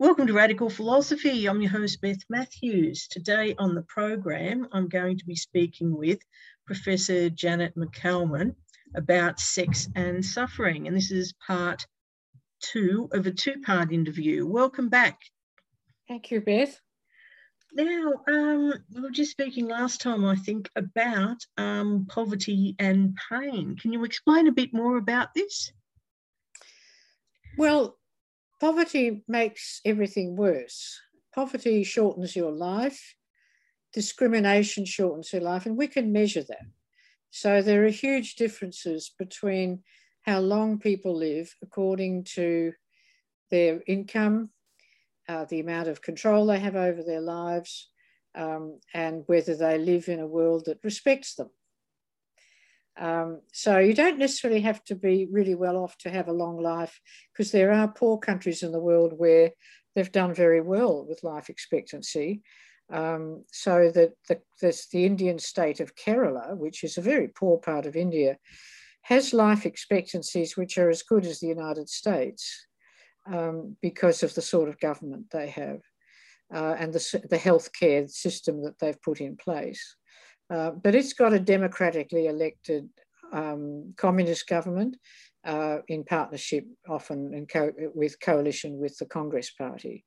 Welcome to Radical Philosophy. I'm your host, Beth Matthews. Today on the program, I'm going to be speaking with Professor Janet McCalman about sex and suffering. And this is part two of a two part interview. Welcome back. Thank you, Beth. Now, um, we were just speaking last time, I think, about um, poverty and pain. Can you explain a bit more about this? Well, Poverty makes everything worse. Poverty shortens your life, discrimination shortens your life, and we can measure that. So there are huge differences between how long people live according to their income, uh, the amount of control they have over their lives, um, and whether they live in a world that respects them. Um, so you don't necessarily have to be really well off to have a long life because there are poor countries in the world where they've done very well with life expectancy. Um, so that the, this, the Indian state of Kerala, which is a very poor part of India, has life expectancies which are as good as the United States um, because of the sort of government they have uh, and the, the healthcare system that they've put in place. Uh, but it's got a democratically elected um, communist government uh, in partnership, often in co with coalition with the Congress Party.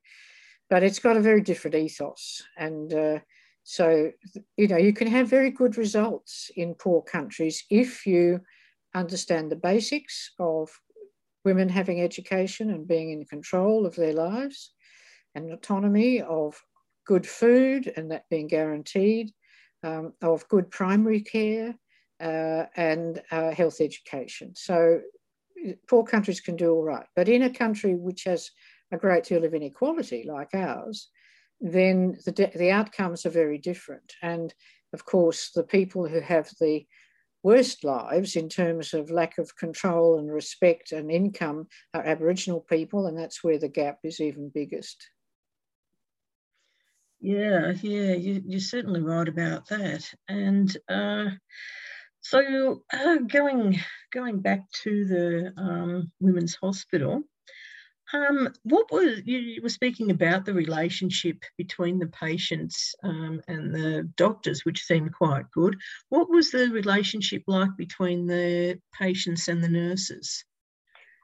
But it's got a very different ethos. And uh, so, you know, you can have very good results in poor countries if you understand the basics of women having education and being in control of their lives and autonomy of good food and that being guaranteed um, of good primary care uh, and uh, health education. So poor countries can do all right. But in a country which has a great deal of inequality like ours, then the, the outcomes are very different. And of course, the people who have the worst lives in terms of lack of control and respect and income are Aboriginal people, and that's where the gap is even biggest. Yeah, yeah, you, you're certainly right about that. And uh, so, uh, going going back to the um, women's hospital, um, what was you were speaking about the relationship between the patients um, and the doctors, which seemed quite good. What was the relationship like between the patients and the nurses?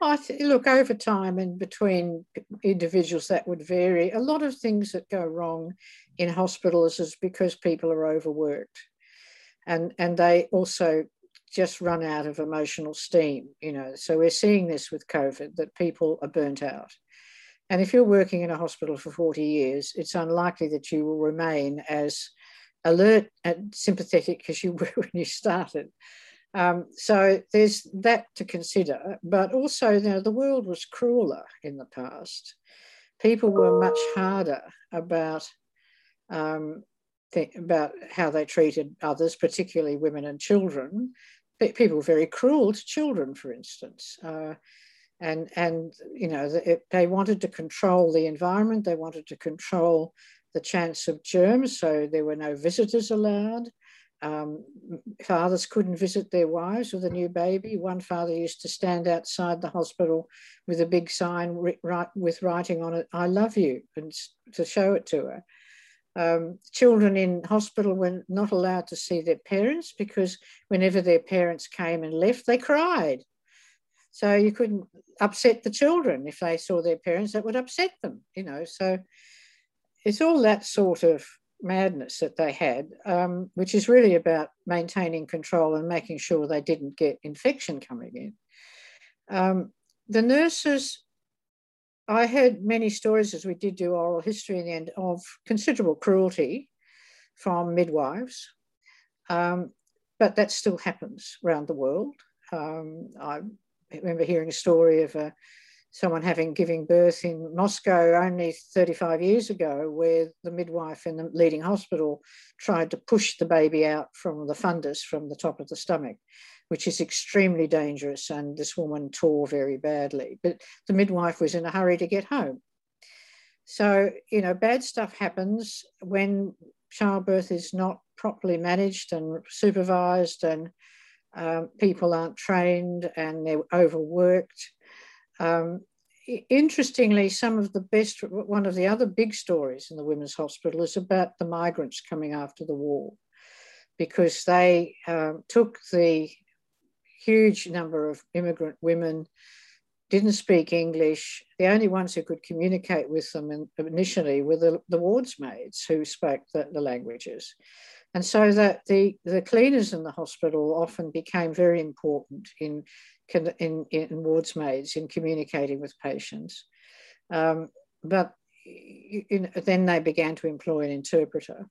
I th- look over time and between individuals that would vary. A lot of things that go wrong in hospitals is because people are overworked, and and they also just run out of emotional steam. You know, so we're seeing this with COVID that people are burnt out. And if you're working in a hospital for 40 years, it's unlikely that you will remain as alert and sympathetic as you were when you started. Um, so there's that to consider, but also, you know, the world was crueler in the past. People were much harder about um, about how they treated others, particularly women and children. People were very cruel to children, for instance. Uh, and, and you know, it, they wanted to control the environment. They wanted to control the chance of germs, so there were no visitors allowed. Um, fathers couldn't visit their wives with a new baby. One father used to stand outside the hospital with a big sign with writing on it, I love you, and to show it to her. Um, children in hospital were not allowed to see their parents because whenever their parents came and left, they cried. So you couldn't upset the children if they saw their parents, that would upset them, you know. So it's all that sort of madness that they had, um, which is really about maintaining control and making sure they didn't get infection coming in. Um, the nurses, I heard many stories as we did do oral history in the end of considerable cruelty from midwives, um, but that still happens around the world. Um, I remember hearing a story of a someone having giving birth in Moscow only 35 years ago, where the midwife in the leading hospital tried to push the baby out from the fundus from the top of the stomach, which is extremely dangerous. And this woman tore very badly. But the midwife was in a hurry to get home. So, you know, bad stuff happens when childbirth is not properly managed and supervised and um, people aren't trained and they're overworked um, interestingly, some of the best, one of the other big stories in the Women's Hospital is about the migrants coming after the war, because they um, took the huge number of immigrant women, didn't speak English. The only ones who could communicate with them initially were the, the wards maids who spoke the, the languages. And so that the, the cleaners in the hospital often became very important in, in, in wards maids in communicating with patients. Um, but in, then they began to employ an interpreter.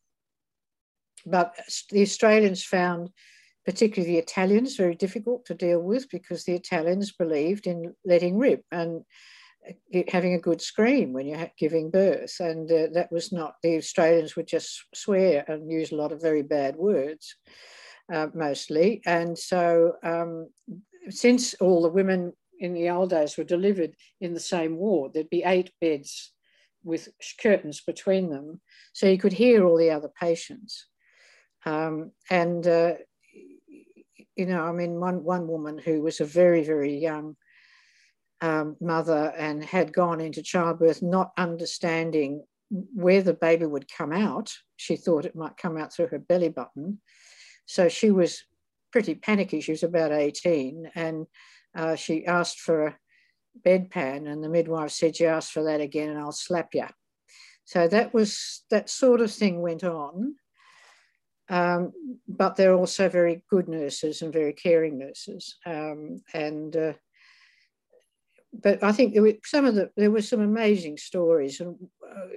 But the Australians found, particularly the Italians, very difficult to deal with because the Italians believed in letting rip and having a good scream when you're giving birth. And uh, that was not, the Australians would just swear and use a lot of very bad words. Uh, mostly. And so, um, since all the women in the old days were delivered in the same ward, there'd be eight beds with curtains between them, so you could hear all the other patients. Um, and uh, you know, I mean, one one woman who was a very very young um, mother and had gone into childbirth not understanding where the baby would come out. She thought it might come out through her belly button. So she was pretty panicky. She was about 18 and uh, she asked for a bedpan and the midwife said, you asked for that again and I'll slap you. So that was, that sort of thing went on. Um, but they're also very good nurses and very caring nurses. Um, and uh, but I think there were some of the there were some amazing stories, and uh,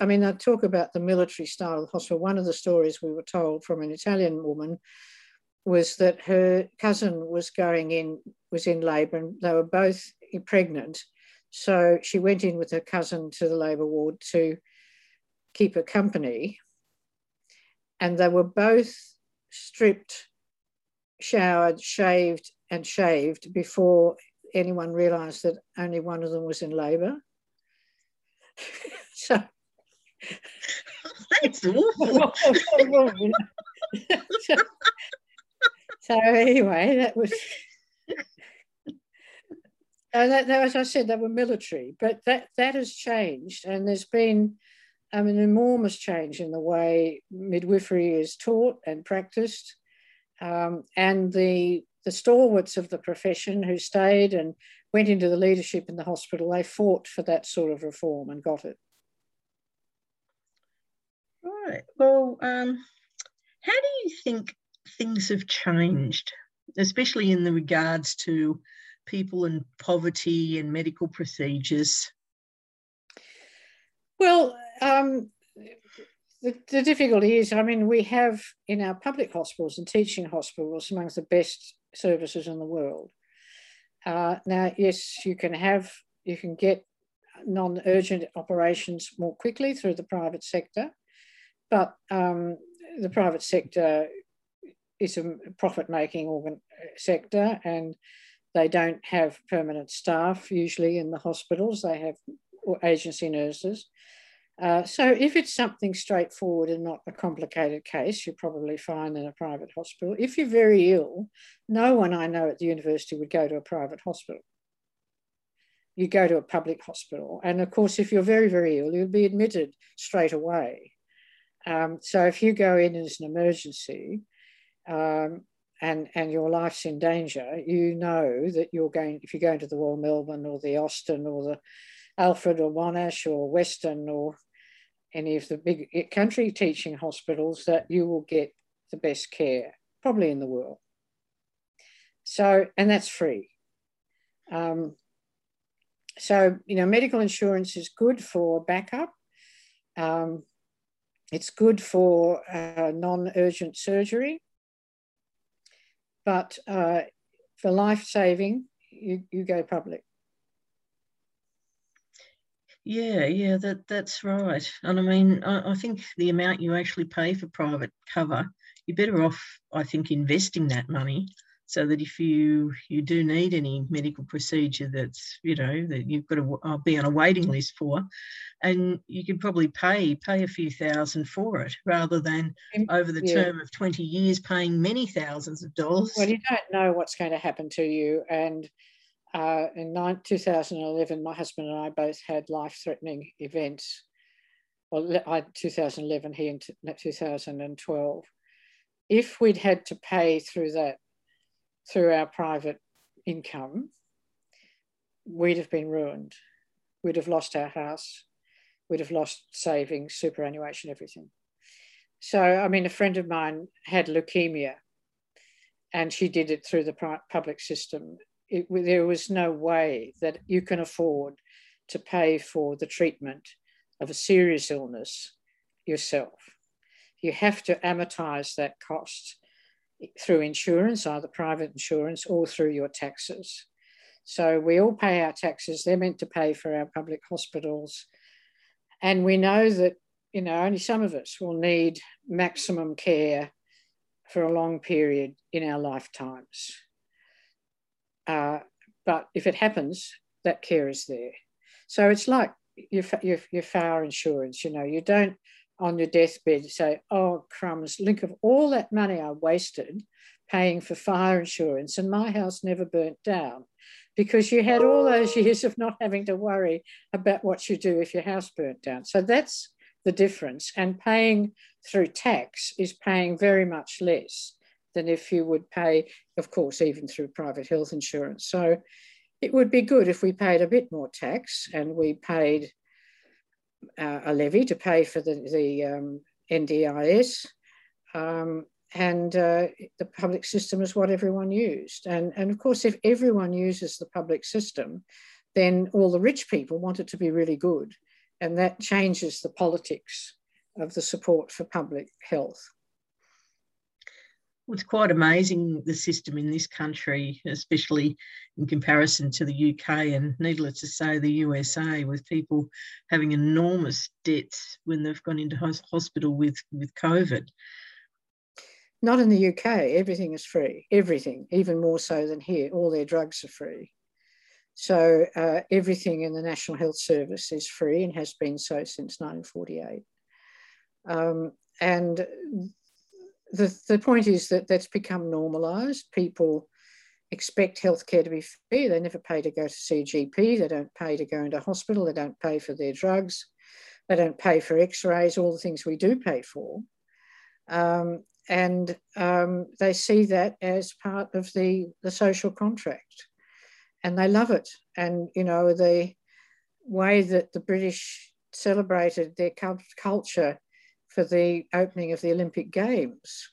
I mean I talk about the military style of the hospital. One of the stories we were told from an Italian woman was that her cousin was going in was in labour, and they were both pregnant. So she went in with her cousin to the labour ward to keep her company, and they were both stripped, showered, shaved, and shaved before anyone realised that only one of them was in labour. so that's awful. so, so, anyway, that was. Uh, that, that, as I said, they were military, but that that has changed, and there's been um, an enormous change in the way midwifery is taught and practiced, um, and the the stalwarts of the profession who stayed and went into the leadership in the hospital, they fought for that sort of reform and got it. Right. Well, um, how do you think things have changed, especially in the regards to people in poverty and medical procedures? Well, um, the, the, difficulty is, I mean, we have in our public hospitals and teaching hospitals amongst the best services in the world. Uh, now, yes, you can have, you can get non-urgent operations more quickly through the private sector, but um, the private sector is a profit-making organ sector and they don't have permanent staff usually in the hospitals. They have agency nurses. Uh, so if it's something straightforward and not a complicated case, you're probably fine in a private hospital. If you're very ill, no one I know at the university would go to a private hospital. You go to a public hospital. And of course, if you're very, very ill, you'll be admitted straight away. Um, so if you go in as an emergency um, and, and your life's in danger, you know that you're going, if you go into the Royal Melbourne or the Austin or the Alfred or Monash or Western or any of the big country teaching hospitals that you will get the best care, probably in the world. So, and that's free. Um, so, you know, medical insurance is good for backup. Um, it's good for uh, non-urgent surgery. But uh, for life saving, you, you go public. Yeah, yeah, that that's right. And I mean, I, I, think the amount you actually pay for private cover, you're better off, I think, investing that money so that if you you do need any medical procedure that's you know that you've got to uh, be on a waiting list for, and you could probably pay pay a few thousand for it rather than over the yeah. term of 20 years paying many thousands of dollars. Well, you don't know what's going to happen to you, and uh, in 2011, my husband and I both had life-threatening events. Well, I 2011, he in 2012. If we'd had to pay through that, through our private income, we'd have been ruined. We'd have lost our house. We'd have lost savings, superannuation, everything. So, I mean, a friend of mine had leukemia and she did it through the public system. It, there was no way that you can afford to pay for the treatment of a serious illness yourself. You have to amortize that cost through insurance, either private insurance or through your taxes. So we all pay our taxes. They're meant to pay for our public hospitals. And we know that, you know, only some of us will need maximum care for a long period in our lifetimes. Uh, but if it happens, that care is there. So it's like your, your, your fire insurance, you know, you don't on your deathbed say, oh, crumbs, link of all that money I wasted paying for fire insurance and my house never burnt down because you had all those oh. years of not having to worry about what you do if your house burnt down. So that's the difference. And paying through tax is paying very much less than if you would pay, of course, even through private health insurance. So it would be good if we paid a bit more tax and we paid uh, a levy to pay for the, the um, NDIS. Um, and uh, the public system is what everyone used. And, and of course, if everyone uses the public system, then all the rich people want it to be really good. And that changes the politics of the support for public health. It's quite amazing the system in this country, especially in comparison to the UK and needless to say the USA, with people having enormous debts when they've gone into hospital with, with COVID. Not in the UK, everything is free, everything, even more so than here. All their drugs are free. So uh, everything in the National Health Service is free and has been so since 1948. Um, and the, the point is that that's become normalised. People expect healthcare to be free. They never pay to go to see a GP. They don't pay to go into hospital. They don't pay for their drugs. They don't pay for x-rays, all the things we do pay for. Um, and um, they see that as part of the, the social contract and they love it and you know the way that the british celebrated their culture for the opening of the olympic games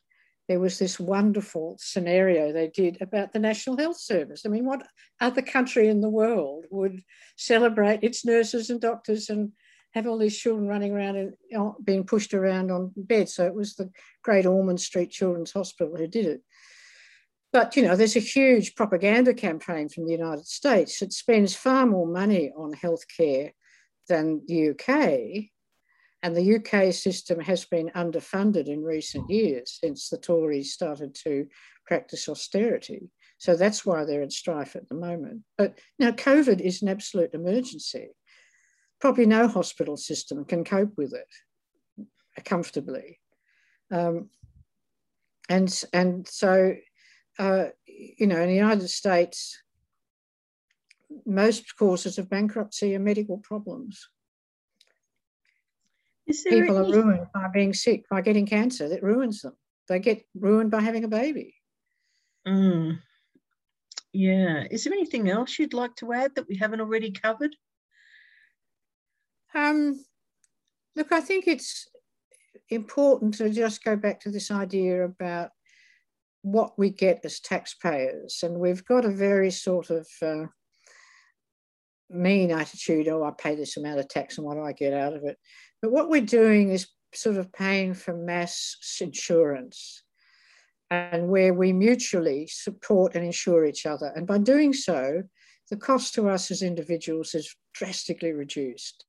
there was this wonderful scenario they did about the national health service i mean what other country in the world would celebrate its nurses and doctors and have all these children running around and being pushed around on beds. So it was the Great Ormond Street Children's Hospital who did it. But you know, there's a huge propaganda campaign from the United States that spends far more money on healthcare than the UK. And the UK system has been underfunded in recent years since the Tories started to practice austerity. So that's why they're in strife at the moment. But now COVID is an absolute emergency probably no hospital system can cope with it comfortably. Um, and, and so, uh, you know, in the United States, most causes of bankruptcy are medical problems. People any... are ruined by being sick, by getting cancer. That ruins them. They get ruined by having a baby. Mm. Yeah. Is there anything else you'd like to add that we haven't already covered? Um, look, I think it's important to just go back to this idea about what we get as taxpayers. And we've got a very sort of uh, mean attitude oh, I pay this amount of tax and what do I get out of it? But what we're doing is sort of paying for mass insurance and where we mutually support and insure each other. And by doing so, the cost to us as individuals is drastically reduced.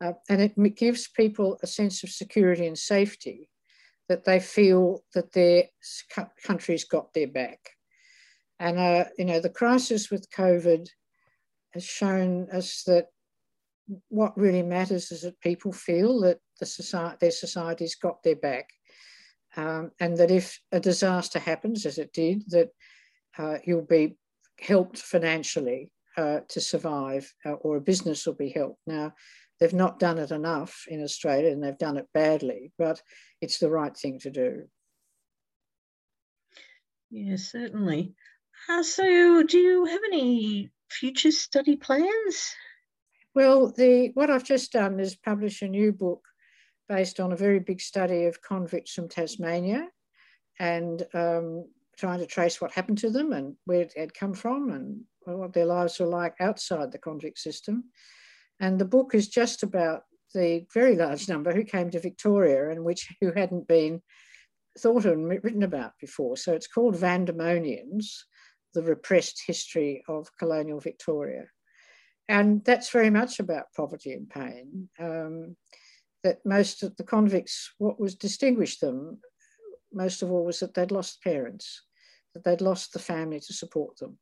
Uh, and it gives people a sense of security and safety that they feel that their country's got their back. And, uh, you know, the crisis with COVID has shown us that what really matters is that people feel that the society, their society's got their back. Um, and that if a disaster happens, as it did, that uh, you'll be helped financially uh, to survive, uh, or a business will be helped. Now, they've not done it enough in Australia and they've done it badly, but it's the right thing to do. Yes, certainly. Uh, so, do you have any future study plans? Well, the what I've just done is publish a new book based on a very big study of convicts from Tasmania and um, trying to trace what happened to them and where had come from and what their lives were like outside the convict system. And the book is just about the very large number who came to Victoria and which who hadn't been thought of and written about before. So it's called Vandemonians, the repressed history of colonial Victoria. And that's very much about poverty and pain. Um, that most of the convicts, what was distinguished them most of all was that they'd lost parents, that they'd lost the family to support them.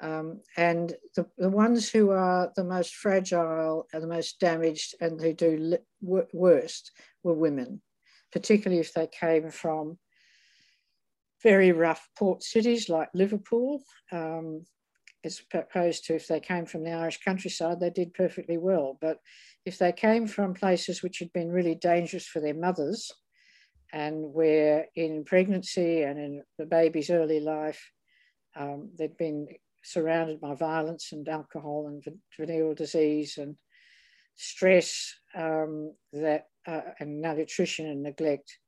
Um, and the, the ones who are the most fragile and the most damaged and who do worst were women, particularly if they came from very rough port cities like Liverpool, um, as opposed to if they came from the Irish countryside, they did perfectly well. But if they came from places which had been really dangerous for their mothers, and where in pregnancy and in the baby's early life, um, they'd been surrounded by violence and alcohol and venereal disease and stress um, that uh, and malnutrition and neglect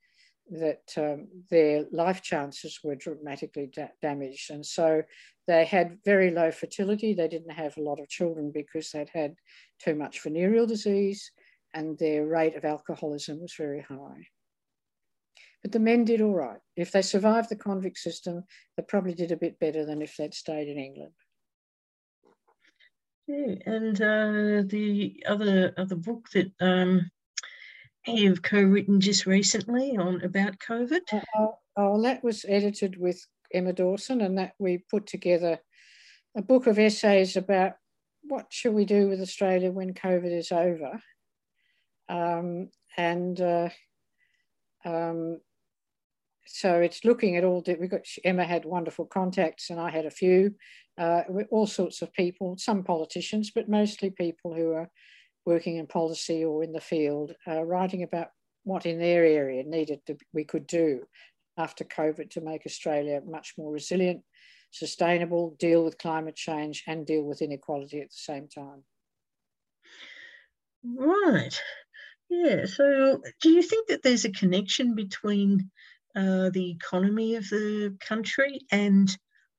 that um, their life chances were dramatically da damaged. And so they had very low fertility. They didn't have a lot of children because they'd had too much venereal disease and their rate of alcoholism was very high. But the men did all right. If they survived the convict system, they probably did a bit better than if they'd stayed in England. Yeah, and uh, the other other book that um, you've co-written just recently on about COVID. Uh, oh, oh, that was edited with Emma Dawson, and that we put together a book of essays about what should we do with Australia when COVID is over, um, and uh, um, so it's looking at all. We got Emma had wonderful contacts, and I had a few. Uh, all sorts of people, some politicians, but mostly people who are working in policy or in the field, uh, writing about what in their area needed to, we could do after COVID to make Australia much more resilient, sustainable, deal with climate change, and deal with inequality at the same time. Right. Yeah. So, do you think that there's a connection between uh, the economy of the country and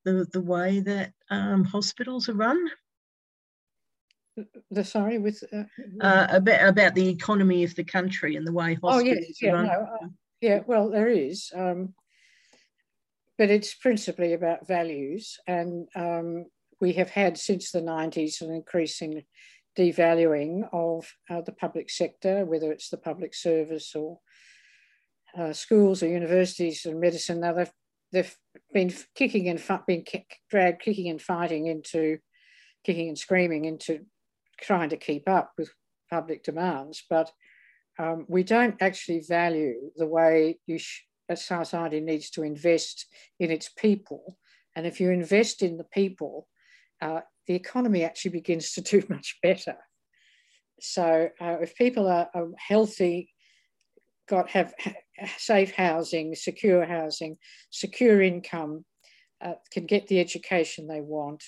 the, the way that um, hospitals are run? The sorry with uh, uh, about about the economy of the country and the way hospitals oh, yes, yeah, run. No, uh, yeah, well, there is, um, but it's principally about values, and um, we have had since the '90s an increasing devaluing of uh, the public sector, whether it's the public service or uh, schools or universities and medicine. Now they've they've been kicking and been kick, dragged kicking and fighting into kicking and screaming into trying to keep up with public demands, but um, we don't actually value the way a society needs to invest in its people. And if you invest in the people, uh, the economy actually begins to do much better. So uh, if people are, are healthy, got have safe housing, secure housing, secure income, uh, can get the education they want,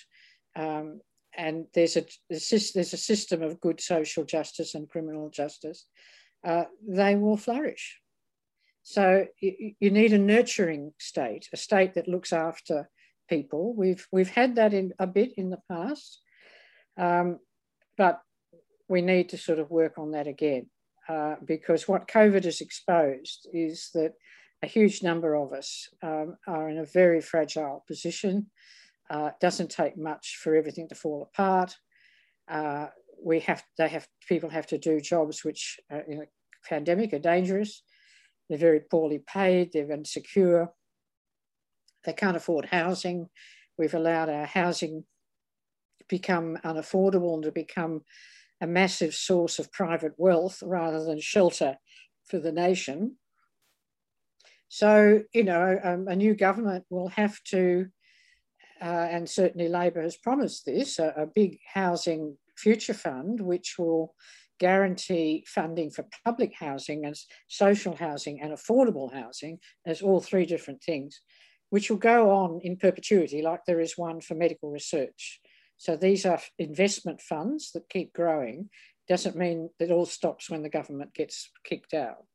um, and there's a, there's a system of good social justice and criminal justice, uh, they will flourish. So you, you, need a nurturing state, a state that looks after people. We've we've had that in a bit in the past, um, but we need to sort of work on that again. Uh, because what COVID has exposed is that a huge number of us um, are in a very fragile position. Uh, doesn't take much for everything to fall apart. Uh, we have, they have, people have to do jobs which uh, in a pandemic are dangerous. They're very poorly paid. They're insecure. They can't afford housing. We've allowed our housing to become unaffordable and to become a massive source of private wealth rather than shelter for the nation. So, you know, um, a new government will have to uh, and certainly Labor has promised this, a, a big housing future fund, which will guarantee funding for public housing and social housing and affordable housing as all three different things, which will go on in perpetuity, like there is one for medical research. So these are investment funds that keep growing. Doesn't mean that all stops when the government gets kicked out.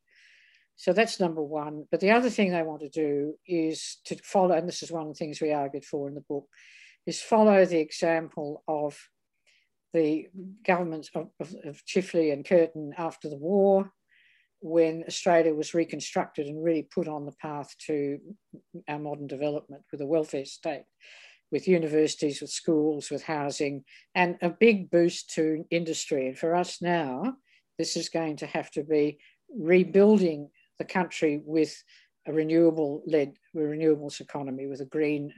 So that's number one. But the other thing they want to do is to follow, and this is one of the things we argued for in the book, is follow the example of the governments of, of, of Chifley and Curtin after the war, when Australia was reconstructed and really put on the path to our modern development with a welfare state, with universities, with schools, with housing, and a big boost to industry. And for us now, this is going to have to be rebuilding the country with a renewable led renewables economy, with a green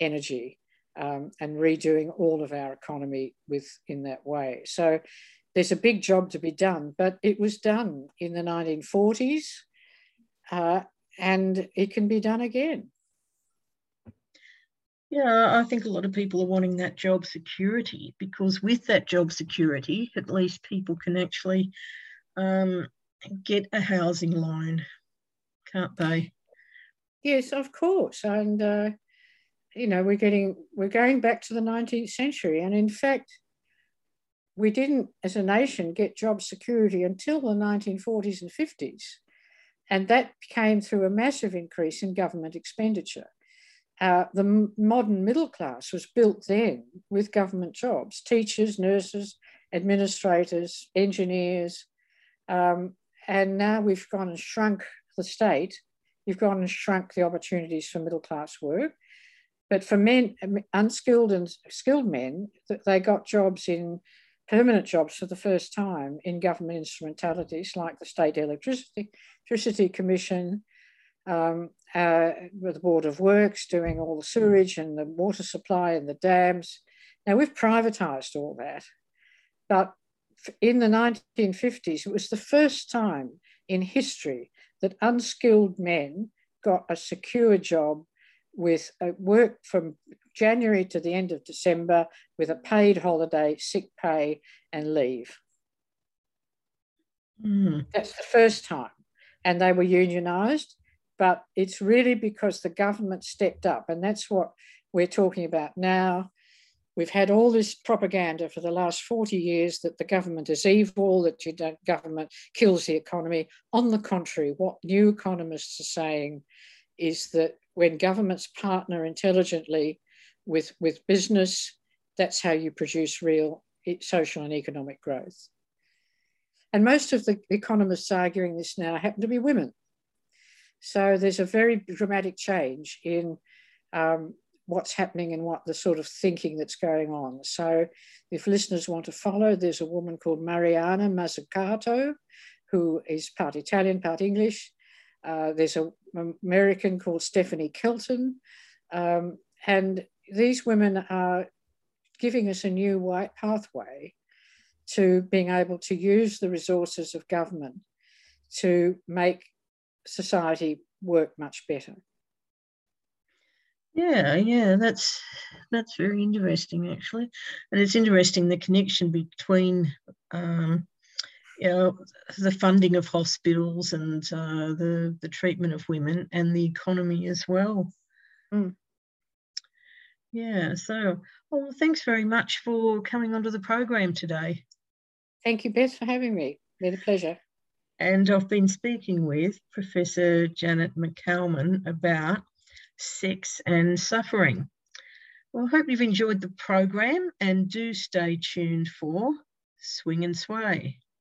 energy um, and redoing all of our economy with in that way. So there's a big job to be done, but it was done in the 1940s uh, and it can be done again. Yeah, I think a lot of people are wanting that job security because with that job security, at least people can actually um, get a housing loan, can't they? Yes, of course. And uh, you know, we're getting, we're going back to the 19th century. And in fact, we didn't, as a nation, get job security until the 1940s and 50s. And that came through a massive increase in government expenditure. Uh, the modern middle class was built then with government jobs teachers, nurses, administrators, engineers. Um, and now we've gone and shrunk the state, you've gone and shrunk the opportunities for middle class work. But for men, unskilled and skilled men, they got jobs in permanent jobs for the first time in government instrumentalities like the State Electricity, Electricity Commission, um, uh, with the Board of Works doing all the sewerage and the water supply and the dams. Now we've privatised all that, but in the 1950s, it was the first time in history that unskilled men got a secure job with work from January to the end of December with a paid holiday, sick pay, and leave. Mm. That's the first time. And they were unionised, but it's really because the government stepped up. And that's what we're talking about now. We've had all this propaganda for the last 40 years that the government is evil, that the government kills the economy. On the contrary, what new economists are saying is that when governments partner intelligently with, with business, that's how you produce real social and economic growth. And most of the economists arguing this now happen to be women. So there's a very dramatic change in um, what's happening and what the sort of thinking that's going on. So if listeners want to follow, there's a woman called Mariana Mazzucato, who is part Italian, part English. Uh, there's an American called Stephanie Kelton. Um, and these women are giving us a new white pathway to being able to use the resources of government to make society work much better. Yeah, yeah, that's that's very interesting actually, and it's interesting the connection between um, you know, the funding of hospitals and uh, the, the treatment of women and the economy as well. Mm. Yeah, so, well, thanks very much for coming onto the program today. Thank you, Beth, for having me. Been a pleasure. And I've been speaking with Professor Janet McCalman about sex and suffering. Well, I hope you've enjoyed the program and do stay tuned for Swing and Sway.